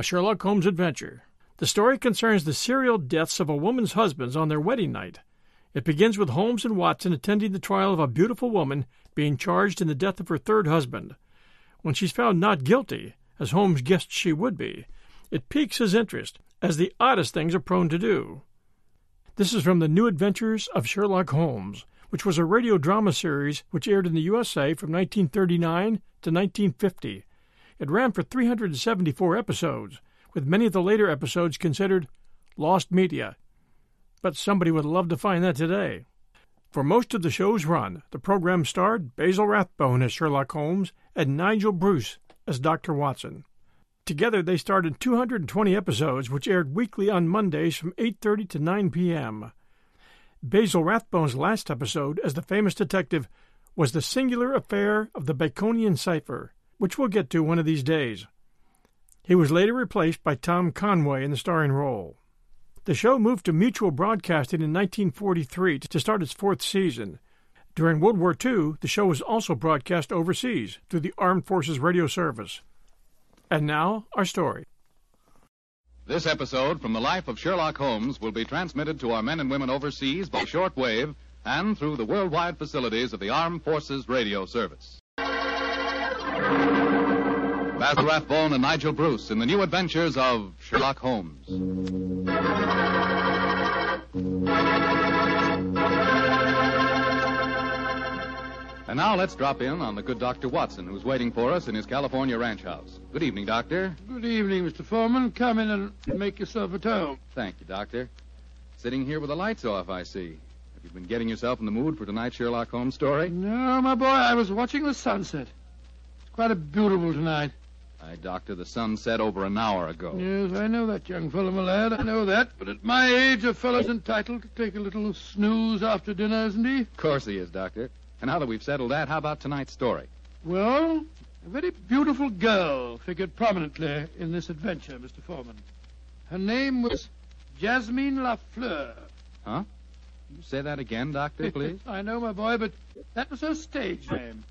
a Sherlock Holmes adventure. The story concerns the serial deaths of a woman's husbands on their wedding night. It begins with Holmes and Watson attending the trial of a beautiful woman being charged in the death of her third husband. When she's found not guilty, as Holmes guessed she would be, it piques his interest, as the oddest things are prone to do. This is from The New Adventures of Sherlock Holmes, which was a radio drama series which aired in the USA from 1939 to 1950 it ran for 374 episodes, with many of the later episodes considered lost media. But somebody would love to find that today. For most of the show's run, the program starred Basil Rathbone as Sherlock Holmes and Nigel Bruce as Dr. Watson. Together they starred in 220 episodes which aired weekly on Mondays from 8:30 to 9 p.m. Basil Rathbone's last episode as the famous detective was the singular affair of the Baconian cipher, which we'll get to one of these days. He was later replaced by Tom Conway in the starring role. The show moved to mutual broadcasting in 1943 to start its fourth season. During World War II, the show was also broadcast overseas through the Armed Forces Radio Service. And now, our story. This episode from the life of Sherlock Holmes will be transmitted to our men and women overseas by shortwave and through the worldwide facilities of the Armed Forces Radio Service. Basil Rathbone and Nigel Bruce in the new adventures of Sherlock Holmes. And now let's drop in on the good Dr. Watson, who's waiting for us in his California ranch house. Good evening, Doctor. Good evening, Mr. Foreman. Come in and make yourself at home. Thank you, Doctor. Sitting here with the lights off, I see. Have you been getting yourself in the mood for tonight's Sherlock Holmes story? No, my boy, I was watching the sunset. It's quite a beautiful tonight. Aye, Doctor, the sun set over an hour ago. Yes, I know that, young fellow, my lad. I know that. But at my age, a fellow's entitled to take a little snooze after dinner, isn't he? Of course he is, Doctor. And now that we've settled that, how about tonight's story? Well, a very beautiful girl figured prominently in this adventure, Mr. Foreman. Her name was Jasmine Lafleur. Huh? You say that again, Doctor, please? I know, my boy, but that was her stage name.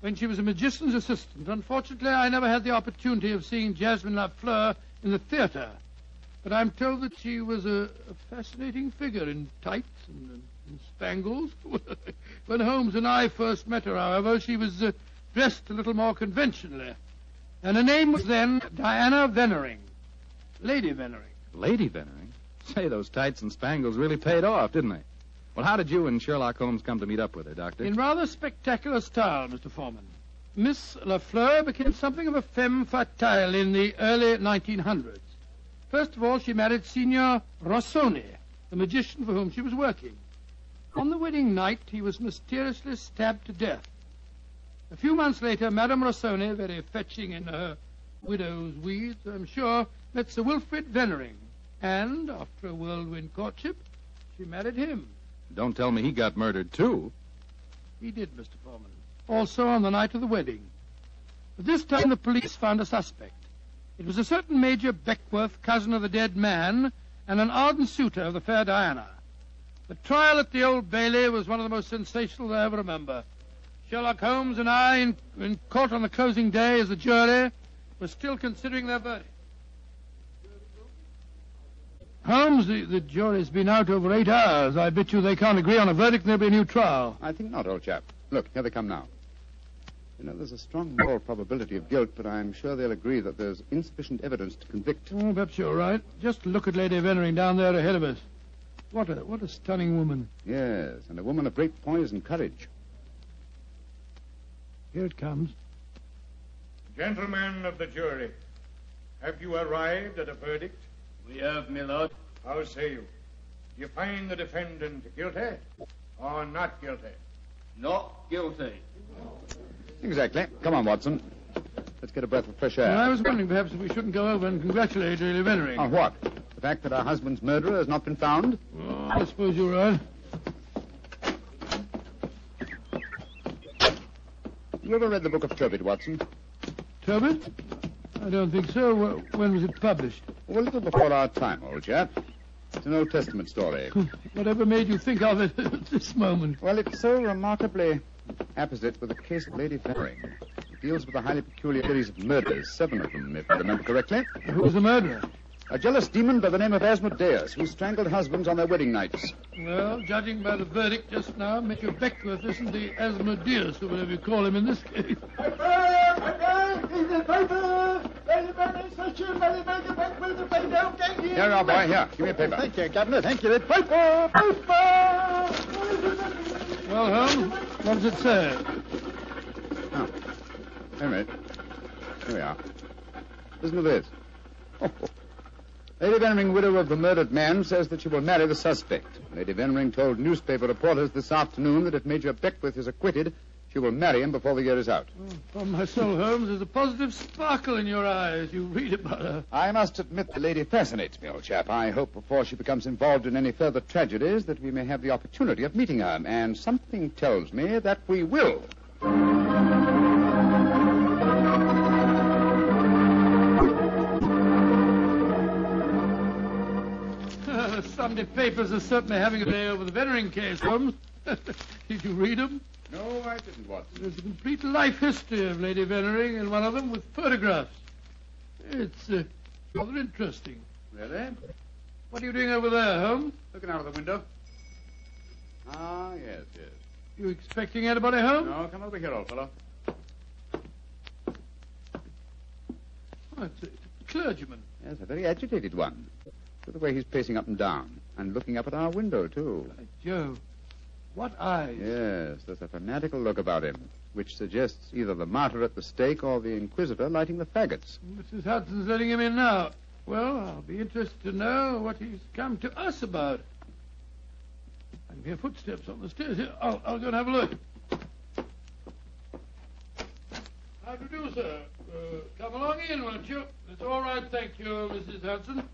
When she was a magician's assistant, unfortunately, I never had the opportunity of seeing Jasmine Lafleur in the theater. But I'm told that she was a, a fascinating figure in tights and, and spangles. when Holmes and I first met her, however, she was uh, dressed a little more conventionally. And her name was then Diana Venering. Lady Venering. Lady Venering? Say, those tights and spangles really paid off, didn't they? Well, how did you and Sherlock Holmes come to meet up with her, Doctor? In rather spectacular style, Mr. Foreman. Miss Lafleur became something of a femme fatale in the early 1900s. First of all, she married Signor Rossoni, the magician for whom she was working. On the wedding night, he was mysteriously stabbed to death. A few months later, Madame Rossoni, very fetching in her widow's weeds, I'm sure, met Sir Wilfrid Vennering. And, after a whirlwind courtship, she married him. Don't tell me he got murdered, too. He did, Mr. Foreman. Also on the night of the wedding. But this time the police found a suspect. It was a certain Major Beckwith, cousin of the dead man, and an ardent suitor of the fair Diana. The trial at the Old Bailey was one of the most sensational I ever remember. Sherlock Holmes and I, in, in court on the closing day as a jury, were still considering their verdict. Holmes, the, the jury's been out over eight hours. I bet you they can't agree on a verdict and there'll be a new trial. I think not, old chap. Look, here they come now. You know, there's a strong moral probability of guilt, but I'm sure they'll agree that there's insufficient evidence to convict. Oh, perhaps you're right. Just look at Lady Vennering down there ahead of us. What a what a stunning woman. Yes, and a woman of great poise and courage. Here it comes. Gentlemen of the jury, have you arrived at a verdict? We have, my lord. How say you? Do you find the defendant guilty or not guilty? Not guilty. Exactly. Come on, Watson. Let's get a breath of fresh Well, I was wondering perhaps if we shouldn't go over and congratulate Lady Veneering. On what? The fact that our husband's murderer has not been found? Oh, I suppose you're right. You ever read the book of Tobit, Watson? Turbot? I don't think so. When was it published? Well, a little before our time, old chap. It's an Old Testament story. Whatever made you think of it at this moment? Well, it's so remarkably apposite with the case of Lady Veneering. It deals with a highly peculiar series of murders, seven of them, if I remember correctly. Who was the murderer? A jealous demon by the name of Asmodeus, who strangled husbands on their wedding nights. Well, judging by the verdict just now, Major Beckwith isn't the Asmodeus, or whatever you call him in this case. Here you are, boy. Here, give me a paper. Thank you, Governor. Thank you. The paper! Well, Holmes, what does it say? Oh. Wait a minute. Here we are. Listen to this. Oh. Lady Veneering, widow of the murdered man, says that she will marry the suspect. Lady Veneering told newspaper reporters this afternoon that if Major Beckwith is acquitted, she will marry him before the year is out. Oh, From my soul, Holmes, there's a positive sparkle in your eyes. you read about her. I must admit the lady fascinates me, old chap. I hope before she becomes involved in any further tragedies that we may have the opportunity of meeting her, and something tells me that we will. the Sunday papers are certainly having a day over the Veneering case, Holmes. Did you read them? No, I didn't, Watson. There's a complete life history of Lady Veneering in one of them with photographs. It's uh, rather interesting. Really? What are you doing over there, Holmes? Looking out of the window. Ah, yes, yes. You expecting anybody home? No, come over here, old fellow. Oh, it's, a, it's a clergyman. Yes, a very agitated one. Look at the way he's pacing up and down, and looking up at our window, too. By Jove. What eyes. Yes, there's a fanatical look about him, which suggests either the martyr at the stake or the inquisitor lighting the faggots. Mrs. Hudson's letting him in now. Well, I'll be interested to know what he's come to us about. I can hear footsteps on the stairs. Here, I'll, I'll go and have a look. How do you do, sir? Uh, come along in, won't you? It's all right, thank you, Mrs. Hudson.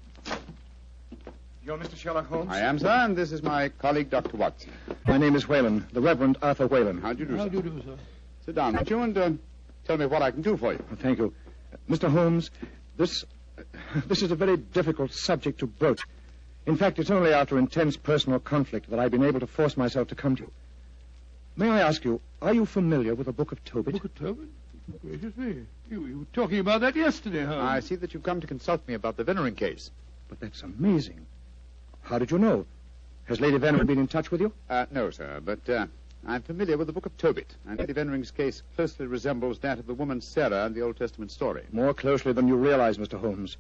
You're Mr. Sherlock Holmes? I am, sir, and this is my colleague, Dr. Watson. My name is Whalen, the Reverend Arthur Whalen. How do you do, How sir? do you do, sir? Sit down, won't you, and uh, tell me what I can do for you. Thank you. Mr. Holmes, this this is a very difficult subject to broach. In fact, it's only after intense personal conflict that I've been able to force myself to come to you. May I ask you, are you familiar with the Book of Tobit? Book of Tobit? Gracious me. You, you were talking about that yesterday, Holmes. I see that you've come to consult me about the Veneering case. But that's amazing. How did you know? Has Lady Venering been in touch with you? Uh, no, sir, but uh, I'm familiar with the Book of Tobit, and Lady Venering's case closely resembles that of the woman Sarah in the Old Testament story. More closely than you realize, Mr. Holmes.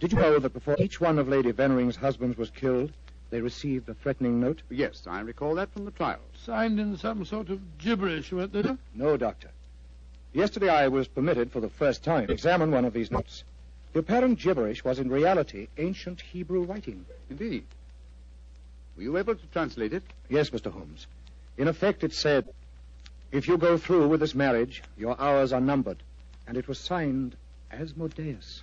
Did you know that before each one of Lady Venering's husbands was killed, they received a threatening note? Yes, I recall that from the trial. Signed in some sort of gibberish, weren't they? No, Doctor. Yesterday I was permitted for the first time to examine one of these notes. The apparent gibberish was in reality ancient Hebrew writing. Indeed. Were you able to translate it? Yes, Mr. Holmes. In effect, it said, If you go through with this marriage, your hours are numbered. And it was signed Asmodeus.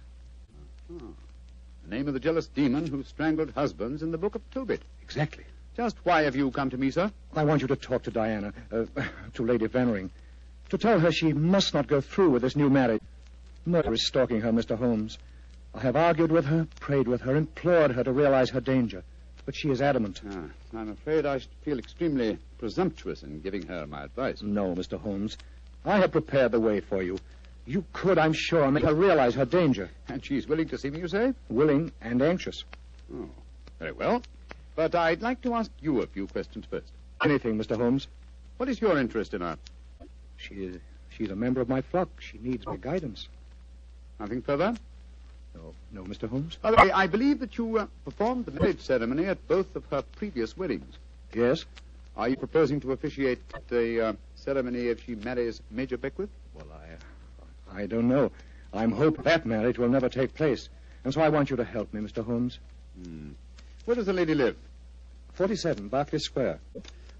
The name of the jealous demon who strangled husbands in the Book of Tobit. Exactly. Just why have you come to me, sir? I want you to talk to Diana, uh, to Lady Veneering, to tell her she must not go through with this new marriage. Murder is stalking her, Mr. Holmes. I have argued with her, prayed with her, implored her to realize her danger. But she is adamant. Ah, I'm afraid I should feel extremely presumptuous in giving her my advice. No, Mr. Holmes. I have prepared the way for you. You could, I'm sure, make her realize her danger. And she's willing to see me, you say? Willing and anxious. Oh, very well. But I'd like to ask you a few questions first. Anything, Mr. Holmes. What is your interest in her? She is, she's a member of my flock. She needs my guidance. Nothing further? No, no, Mr. Holmes. By the way, I believe that you uh, performed the marriage ceremony at both of her previous weddings. Yes? Are you proposing to officiate the uh, ceremony if she marries Major Beckwith? Well, I, I don't know. I'm hoping that marriage will never take place. And so I want you to help me, Mr. Holmes. Where does the lady live? 47, Berkeley Square.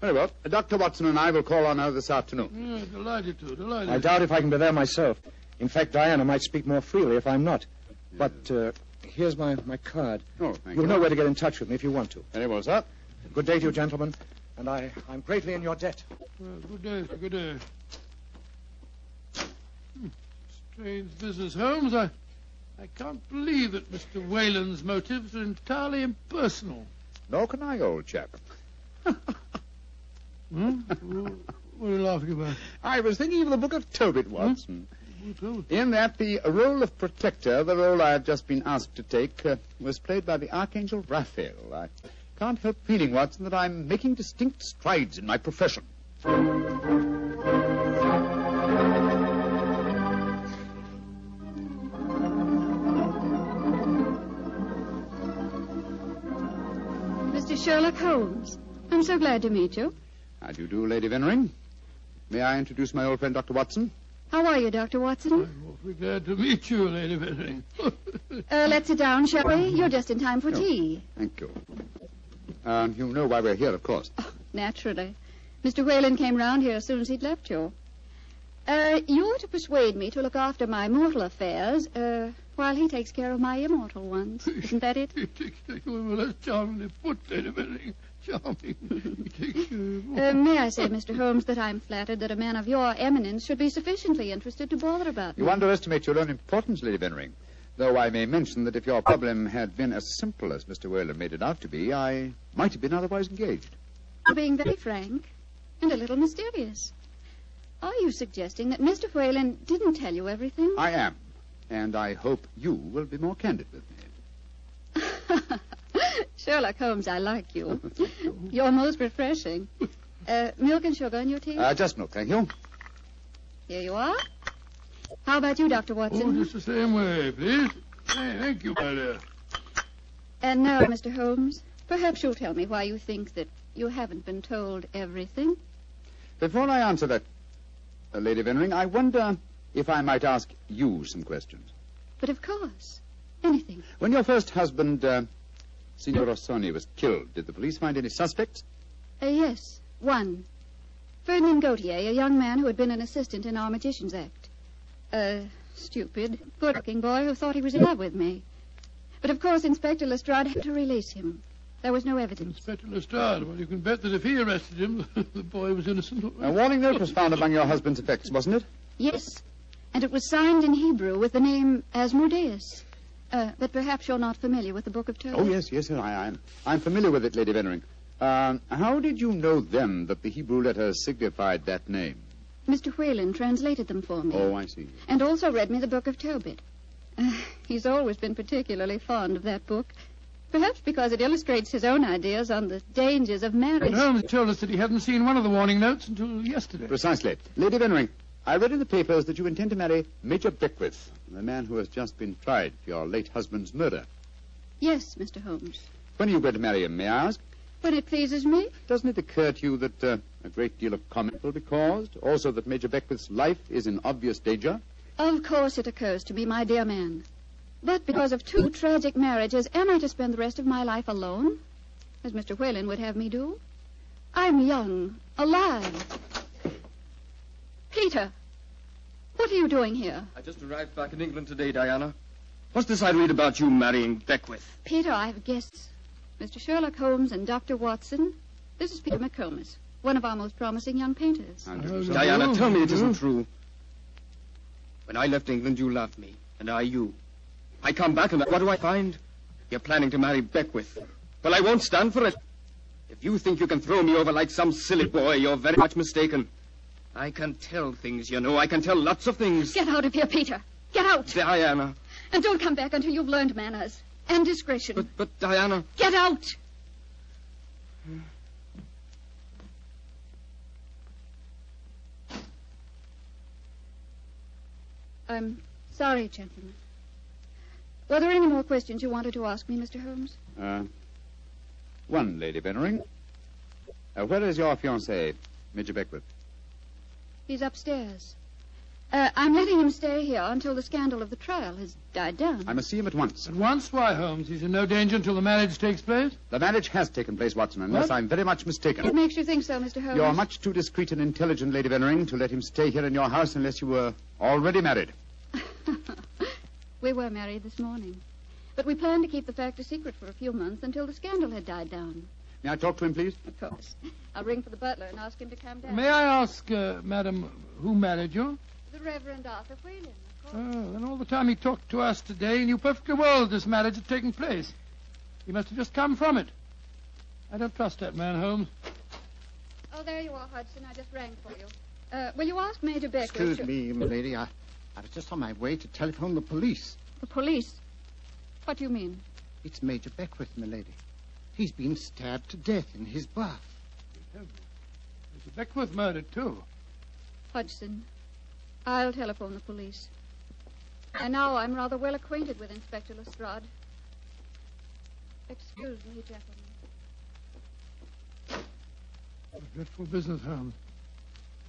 Very well. Dr. Watson and I will call on her this afternoon. Yeah, delighted to, delighted. I doubt if I can be there myself. In fact, Diana might speak more freely if I'm not. But uh, here's my, my card. Oh, thank You'll you. know where to get in touch with me if you want to. Very well, sir. Good day to you, gentlemen. And I, I'm greatly in your debt. Well, good day, good day. Hmm, Strange business, Holmes. I, I can't believe that Mr. Whalen's motives are entirely impersonal. Nor can I, old chap. Hmm? What are you laughing about? I was thinking of the book of Tobit, Watson. Who told? In that, the role of protector, the role I have just been asked to take, uh, was played by the Archangel Raphael. I can't help feeling, Watson, that I'm making distinct strides in my profession. Mr. Sherlock Holmes. I'm so glad to meet you. How do you do, Lady Vennering? May I introduce my old friend, Dr. Watson? How are you, Dr. Watson? I'm awfully glad to meet you, Lady Vennering. Uh, let's sit down, shall we? You're just in time for tea. Thank you. You know why we're here, of course. Naturally. Mr. Whalen came round here as soon as he'd left you. Uh, you're to persuade me to look after my mortal affairs, uh, while he takes care of my immortal ones. Isn't that it? he takes care well, that's charmingly put, Lady Vennering. Charming. he takes care of all. Uh, may I say, Mr. Holmes, that I'm flattered that a man of your eminence should be sufficiently interested to bother about me. You underestimate your own importance, Lady Vennering. Though I may mention that if your problem had been as simple as Mr. Whalen made it out to be, I might have been otherwise engaged. You're being very frank and a little mysterious. Are you suggesting that Mr. Whalen didn't tell you everything? I am. And I hope you will be more candid with me. Sherlock Holmes, I like you. You're most refreshing. Uh, milk and sugar in your tea? Uh, just milk, thank you. Here you are. How about you, Dr. Oh, Watson? just the same way, please. Hey, thank you, my dear. And now, Mr. Holmes, perhaps you'll tell me why you think that you haven't been told everything. Before I answer that, uh, Lady Vennering, I wonder if I might ask you some questions. But of course, anything. When your first husband, uh, Signor Rossoni, was killed, did the police find any suspects? Uh, yes, one. Ferdinand Gautier, a young man who had been an assistant in our Magician's Act. A stupid, good-looking boy who thought he was in love with me. But of course, Inspector Lestrade had to release him. There was no evidence. Inspector Lestrade. Well, you can bet that if he arrested him, the boy was innocent. A warning note was found among your husband's effects, wasn't it? Yes, and it was signed in Hebrew with the name Asmodeus. Uh, but perhaps you're not familiar with the Book of Tobit. Oh, yes, yes, sir, I am. I'm familiar with it, Lady Vennering. Um, how did you know then that the Hebrew letters signified that name? Mr. Whalen translated them for me. Oh, I see. And also read me the Book of Tobit. Uh, he's always been particularly fond of that book. Perhaps because it illustrates his own ideas on the dangers of marriage. And Holmes told us that he hadn't seen one of the warning notes until yesterday. Precisely. Lady Vennering, I read in the papers that you intend to marry Major Beckwith, the man who has just been tried for your late husband's murder. Yes, Mr. Holmes. When are you going to marry him, may I ask? When it pleases me. Doesn't it occur to you that uh, a great deal of comment will be caused? Also that Major Beckwith's life is in obvious danger? Of course it occurs to me, my dear man. But because of two tragic marriages, am I to spend the rest of my life alone? As Mr. Whalen would have me do? I'm young, alive. Peter, what are you doing here? I just arrived back in England today, Diana. What's this I read about you marrying Beckwith? Peter, I have guests. Mr. Sherlock Holmes and Dr. Watson. This is Peter McComas, one of our most promising young painters. Oh, Diana, tell me it isn't true. When I left England, you loved me, and I you. I come back, and what do I find? You're planning to marry Beckwith. Well, I won't stand for it. If you think you can throw me over like some silly boy, you're very much mistaken. I can tell things, you know. I can tell lots of things. Get out of here, Peter. Get out. Diana. And don't come back until you've learned manners and discretion. But, but, Diana. Get out. I'm sorry, gentlemen. Were there any more questions you wanted to ask me, Mr. Holmes? Uh, one, Lady Vennering. Uh, where is your fiancé, Major Beckwith? He's upstairs. Uh, I'm letting him stay here until the scandal of the trial has died down. I must see him at once. At once? Why, Holmes? He's in no danger until the marriage takes place? The marriage has taken place, Watson, unless What? I'm very much mistaken. What makes you think so, Mr. Holmes? You're much too discreet and intelligent, Lady Vennering, to let him stay here in your house unless you were already married. We were married this morning. But we planned to keep the fact a secret for a few months until the scandal had died down. May I talk to him, please? Of course. I'll ring for the butler and ask him to come down. May I ask, uh, madam, who married you? The Reverend Arthur Whalen, of course. Oh, and all the time he talked to us today, he knew perfectly well this marriage had taken place. He must have just come from it. I don't trust that man, Holmes. Oh, there you are, Hudson. I just rang for you. Uh, will you ask Major Beckwith? Excuse to- me, milady. I, I was just on my way to telephone the police. The police? What do you mean? It's Major Beckwith, milady. He's been stabbed to death in his bath. Mr. Beckwith murdered, too. Hudson, I'll telephone the police. And now I'm rather well acquainted with Inspector Lestrade. Excuse me, gentlemen. A dreadful business, Holmes.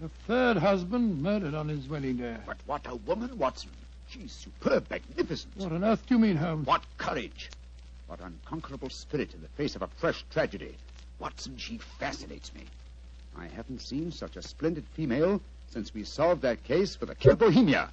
A third husband murdered on his wedding day. But what a woman, Watson. She's superb, magnificent. What on earth do you mean, Holmes? What courage. What unconquerable spirit in the face of a fresh tragedy. Watson, she fascinates me. I haven't seen such a splendid female since we solved that case for the of Bohemia.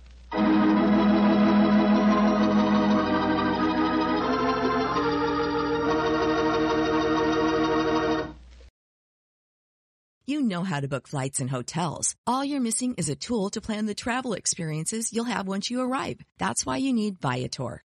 You know how to book flights and hotels. All you're missing is a tool to plan the travel experiences you'll have once you arrive. That's why you need Viator.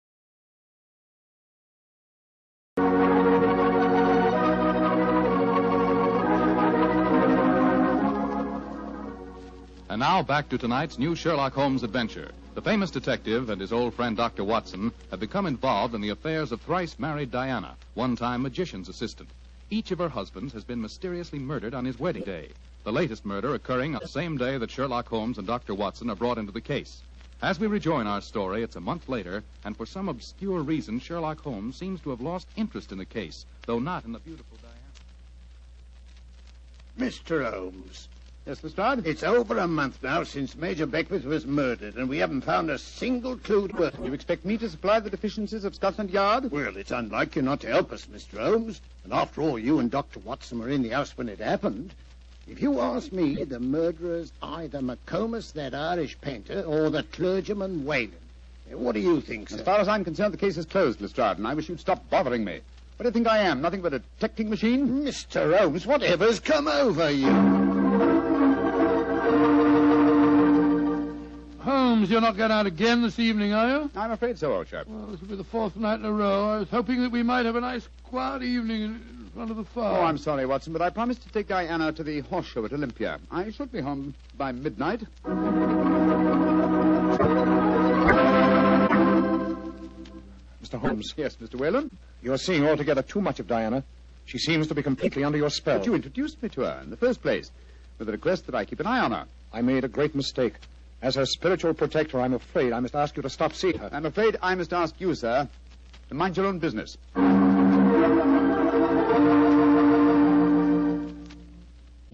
And now back to tonight's new Sherlock Holmes adventure. The famous detective and his old friend Dr. Watson have become involved in the affairs of thrice married Diana, one time magician's assistant. Each of her husbands has been mysteriously murdered on his wedding day, the latest murder occurring on the same day that Sherlock Holmes and Dr. Watson are brought into the case. As we rejoin our story, it's a month later, and for some obscure reason, Sherlock Holmes seems to have lost interest in the case, though not in the beautiful Diana. Mr. Holmes. Yes, Lestrade? It's over a month now since Major Beckwith was murdered, and we haven't found a single clue to it. You expect me to supply the deficiencies of Scotland Yard? Well, it's unlike you not to help us, Mr. Holmes. And after all, you and Dr. Watson were in the house when it happened. If you ask me, the murderer's either McComas, that Irish painter, or the clergyman Whalen. What do you think, sir? As far as I'm concerned, the case is closed, Lestrade, and I wish you'd stop bothering me. What do you think I am? Nothing but a detecting machine? Mr. Holmes, whatever's come over you? Holmes, you're not going out again this evening, are you? I'm afraid so, old chap. Well, this will be the fourth night in a row. I was hoping that we might have a nice, quiet evening in in front of the fire. Oh, I'm sorry, Watson, but I promised to take Diana to the horse show at Olympia. I should be home by midnight. Mr. Holmes. Yes, Mr. Whalen? You're seeing altogether too much of Diana. She seems to be completely under your spell. But you introduced me to her in the first place with the request that I keep an eye on her. I made a great mistake. As her spiritual protector, I'm afraid I must ask you to stop seeing her. I'm afraid I must ask you, sir, to mind your own business.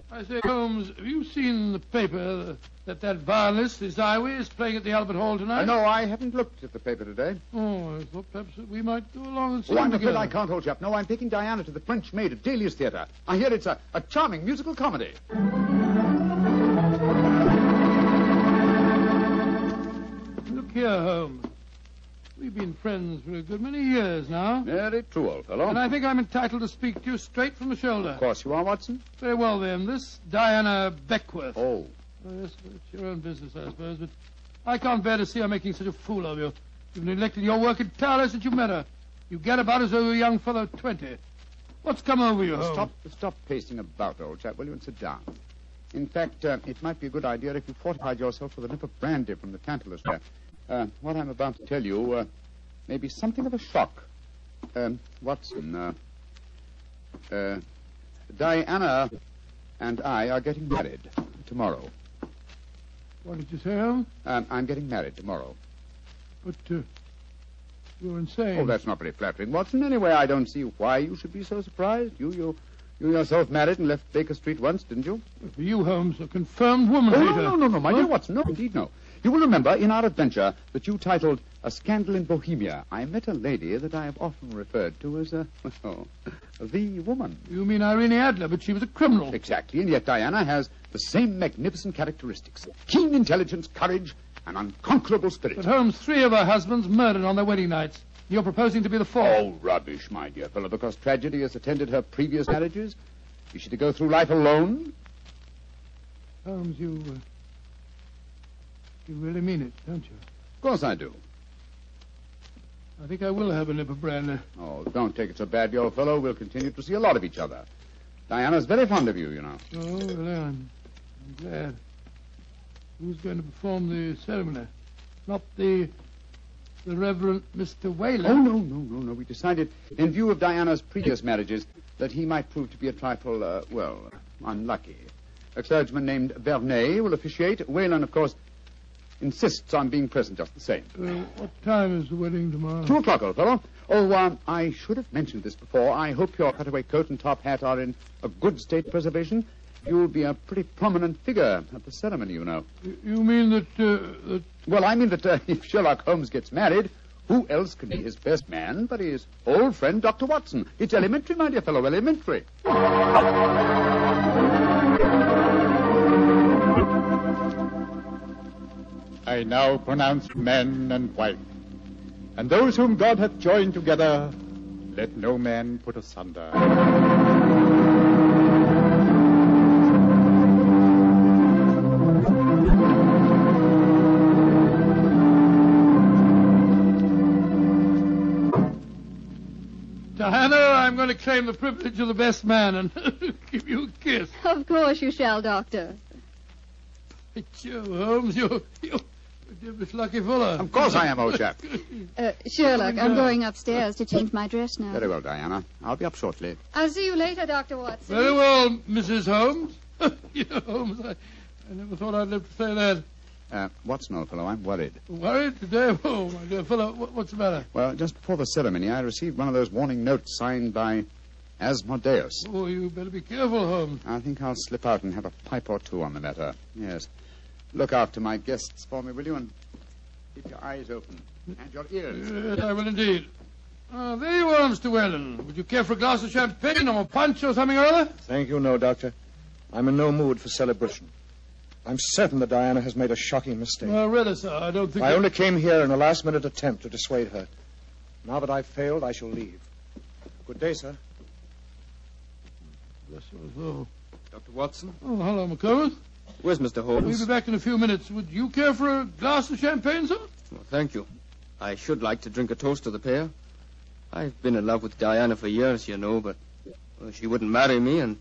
I say, Holmes, have you seen the paper that that violinist, Ysaÿe, is playing at the Albert Hall tonight? Uh, no, I haven't looked at the paper today. Oh, I thought perhaps we might go along and see Oh, I'm him afraid. I can't hold you up. No, I'm taking Diana to the French Maid at Daly's Theatre. I hear it's a, a charming musical comedy. Here, Holmes. We've been friends for a good many years now. Very true, old fellow. And I think I'm entitled to speak to you straight from the shoulder. Of course you are, Watson. Very well, then. This Diana Beckwith. Oh. Oh, yes, it's your own business, I suppose, but I can't bear to see her making such a fool of you. You've neglected your work entirely since you met her. You get about as though you were a young fellow of 20. What's come over you, Holmes? Stop, stop pacing about, old chap, will you, and sit down. In fact, uh, it might be a good idea if you fortified yourself with a nip of brandy from the Tantalus there. Uh, what I'm about to tell you uh, may be something of a shock. Um, Watson, uh, uh, Diana and I are getting married tomorrow. What did you say, Holmes? Um, I'm getting married tomorrow. But uh, you're insane. Oh, that's not very flattering, Watson. Anyway, I don't see why you should be so surprised. You, you, You yourself married and left Baker Street once, didn't you? You, Holmes, a confirmed woman Oh, hater. no, no, no, no, my dear Watson. No, indeed, no. You will remember in our adventure that you titled A Scandal in Bohemia, I met a lady that I have often referred to as a, well, the woman. You mean Irene Adler, but she was a criminal. Exactly, and yet Diana has the same magnificent characteristics keen intelligence, courage, and unconquerable spirit. But Holmes, three of her husbands murdered on their wedding nights. You're proposing to be the fourth. Oh, rubbish, my dear fellow, because tragedy has attended her previous marriages. Is she to go through life alone? Holmes, you. Uh, you really mean it, don't you? Of course I do. I think I will have a nip of brandy. Oh, don't take it so badly, old fellow. We'll continue to see a lot of each other. Diana's very fond of you, you know. Oh, well, I'm, I'm glad. Who's going to perform the ceremony? Not the the Reverend Mr. Whalen. Oh, no, no, no, no. We decided, in view of Diana's previous marriages, that he might prove to be a trifle, uh, well, unlucky. A clergyman named Vernet will officiate. Whalen, of course, insists on being present just the same. Uh, what time is the wedding tomorrow? Two o'clock, old fellow. Oh, um, I should have mentioned this before. I hope your cutaway coat and top hat are in a good state of preservation. You'll be a pretty prominent figure at the ceremony, you know. You mean that, uh, that... Well, I mean that uh, if Sherlock Holmes gets married, who else can be his best man but his old friend, Dr. Watson? It's elementary, my dear fellow, elementary. I now pronounce man and wife. And those whom God hath joined together, let no man put asunder. Diana, I'm going to claim the privilege of the best man and give you a kiss. Of course you shall, Doctor. Joe Holmes, you're, you're a devilish lucky fellow. Of course I am, old chap. Uh, Sherlock, I'm going upstairs to change my dress now. Very well, Diana. I'll be up shortly. I'll see you later, Dr. Watson. Very well, Mrs. Holmes. you know, Holmes, I, I never thought I'd live to say that. Uh, Watson, old fellow, I'm worried. Worried today? Oh, my dear fellow, what, what's the matter? Well, just before the ceremony, I received one of those warning notes signed by Asmodeus. Oh, you better be careful, Holmes. I think I'll slip out and have a pipe or two on the matter. Yes. Look after my guests for me, will you? And keep your eyes open and your ears. Yes, I will indeed. Ah, there you are, Mr. Whalen. Would you care for a glass of champagne or a punch or something or other? Thank you, no, Doctor. I'm in no mood for celebration. I'm certain that Diana has made a shocking mistake. Well, really, sir, I don't think... I that- only came here in a last minute attempt to dissuade her. Now that I've failed, I shall leave. Good day, sir. Bless your soul. Dr. Watson? Oh, hello, McComas. Where's Mr. Holmes? We'll be back in a few minutes. Would you care for a glass of champagne, sir? Well, thank you. I should like to drink a toast to the pair. I've been in love with Diana for years, you know, but well, she wouldn't marry me, and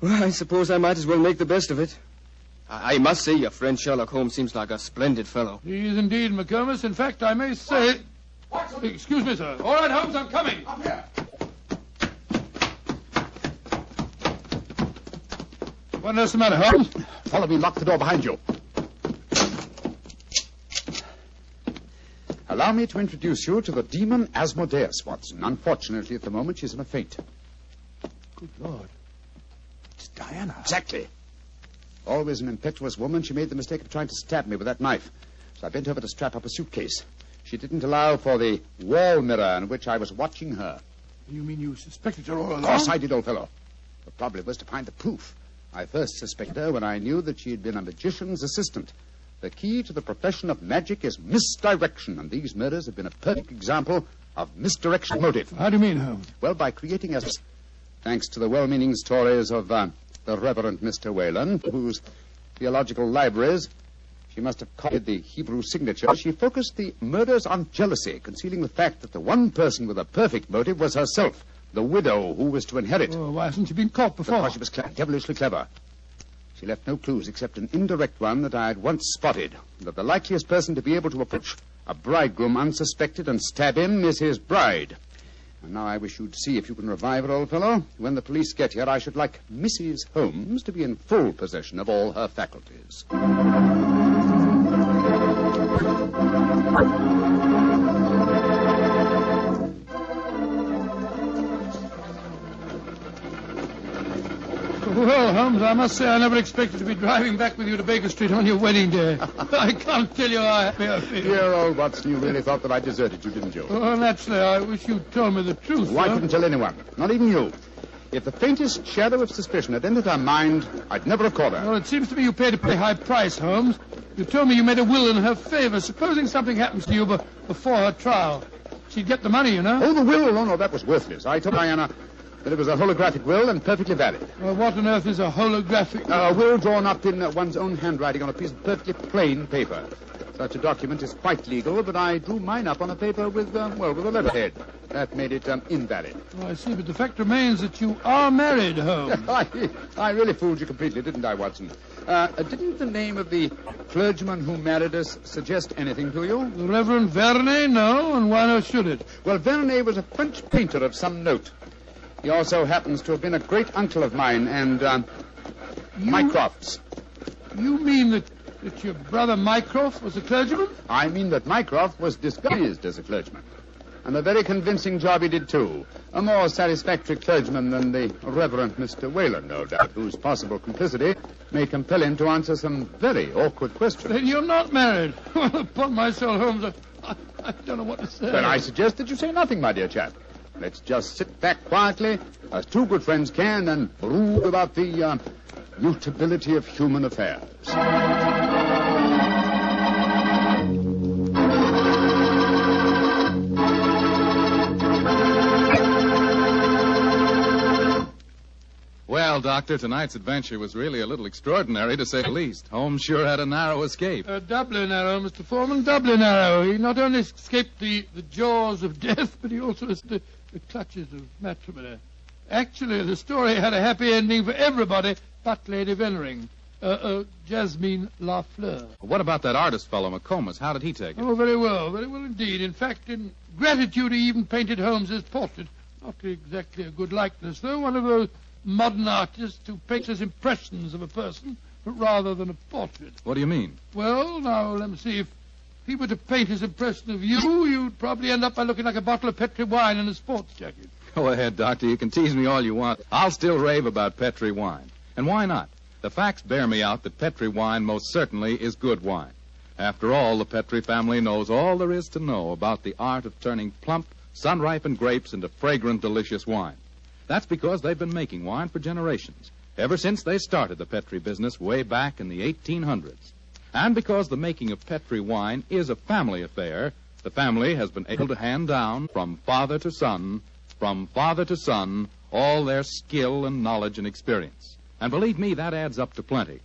well, I suppose I might as well make the best of it. I, I must say, your friend Sherlock Holmes seems like a splendid fellow. He is indeed, McComas. In fact, I may say... What? Excuse me, sir. All right, Holmes, I'm coming. What on earth's the matter, Holmes? Follow me, lock the door behind you. Allow me to introduce you to the demon Asmodeus, Watson. Unfortunately, at the moment, she's in a faint. Good Lord. It's Diana. Exactly. Always an impetuous woman, she made the mistake of trying to stab me with that knife. So I bent over to strap up a suitcase. She didn't allow for the wall mirror in which I was watching her. You mean you suspected her all along? Of course I did, old fellow. The problem was to find the proof. I first suspected her when I knew that she had been a magician's assistant. The key to the profession of magic is misdirection, and these murders have been a perfect example of misdirection motive. How do you mean, Holmes? Well, by creating a... Thanks to the well-meaning stories of uh, the Reverend Mr. Whalen, whose theological libraries she must have copied the Hebrew signature, she focused the murders on jealousy, concealing the fact that the one person with a perfect motive was herself, the widow who was to inherit. Oh, why hasn't she been caught before? Because she was cle- devilishly clever. She left no clues except an indirect one that I had once spotted. That the likeliest person to be able to approach a bridegroom unsuspected and stab him is his bride. And now I wish you'd see if you can revive her, old fellow. When the police get here, I should like Mrs. Holmes to be in full possession of all her faculties. Well, Holmes, I must say I never expected to be driving back with you to Baker Street on your wedding day. I can't tell you how happy I feel. Dear old oh, Watson, you really thought that I deserted you, didn't you? Oh, naturally, I wish you'd told me the truth. Well, I couldn't tell anyone, not even you. If the faintest shadow of suspicion had entered her mind, I'd never have caught her. Well, it seems to me you paid a pretty high price, Holmes. You told me you made a will in her favor. Supposing something happens to you before her trial, she'd get the money, you know. Oh, the will? Oh, no, that was worthless. I told Diana that it was a holographic will and perfectly valid. Well, what on earth is a holographic? A will drawn up in uh, one's own handwriting on a piece of perfectly plain paper. Such a document is quite legal, but I drew mine up on a paper with, uh, well, with a letterhead. That made it um, invalid. Oh, I see, but the fact remains that you are married, Holmes. I, I really fooled you completely, didn't I, Watson? Uh, didn't the name of the clergyman who married us suggest anything to you? The Reverend Vernet? No, and why not should it? Well, Vernet was a French painter of some note. He also happens to have been a great uncle of mine and um, Mycroft's. You mean that, that your brother Mycroft was a clergyman? I mean that Mycroft was disguised as a clergyman. And a very convincing job he did, too. A more satisfactory clergyman than the Reverend Mr. Whalen, no doubt, whose possible complicity may compel him to answer some very awkward questions. Then you're not married. Well, upon my soul, Holmes, I, I don't know what to say. Then I suggest that you say nothing, my dear chap. Let's just sit back quietly, as two good friends can, and brood about the uh, mutability of human affairs. Well, Doctor, tonight's adventure was really a little extraordinary, to say the least. Holmes sure had a narrow escape. Uh, doubly narrow, Mr. Foreman, doubly narrow. He not only escaped the, the jaws of death, but he also escaped the, the clutches of matrimony. Actually, the story had a happy ending for everybody but Lady Vennering, uh, uh, Jasmine Lafleur. What about that artist fellow, McComas? How did he take it? Oh, very well, very well indeed. In fact, in gratitude, he even painted Holmes's portrait. Not exactly a good likeness, though. One of those modern artists who paints as impressions of a person, rather than a portrait. What do you mean? Well, now, let me see. If he were to paint his impression of you, you'd probably end up by looking like a bottle of Petri wine in a sports jacket. Go ahead, Doctor. You can tease me all you want. I'll still rave about Petri wine. And why not? The facts bear me out that Petri wine most certainly is good wine. After all, the Petri family knows all there is to know about the art of turning plump, sun-ripened grapes into fragrant, delicious wine. That's because they've been making wine for generations, ever since they started the Petri business way back in the 1800s. And because the making of Petri wine is a family affair, the family has been able to hand down from father to son, from father to son, all their skill and knowledge and experience. And believe me, that adds up to plenty.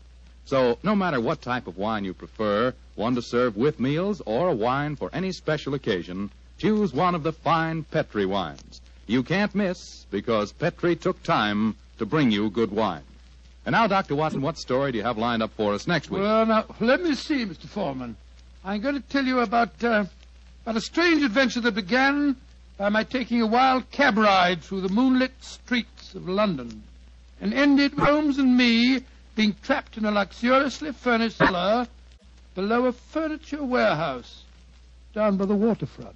So, no matter what type of wine you prefer, one to serve with meals or a wine for any special occasion, choose one of the fine Petri wines. You can't miss because Petri took time to bring you good wine. And now, Dr. Watson, what story do you have lined up for us next week? Well, now, let me see, Mr. Foreman. I'm going to tell you about, uh, about a strange adventure that began by my taking a wild cab ride through the moonlit streets of London and ended with Holmes and me being trapped in a luxuriously furnished cellar below a furniture warehouse down by the waterfront.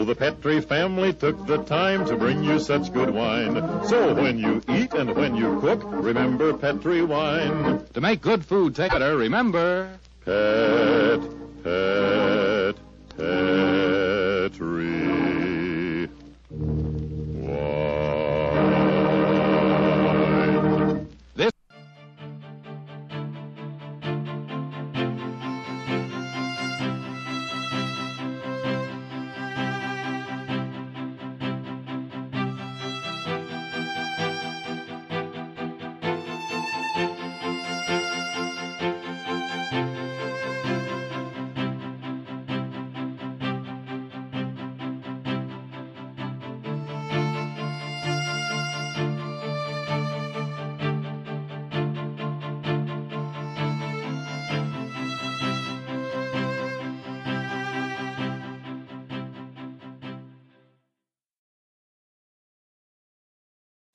Oh, the Petri family took the time to bring you such good wine. So when you eat and when you cook, remember Petri wine. To make good food taste better, remember. Pet,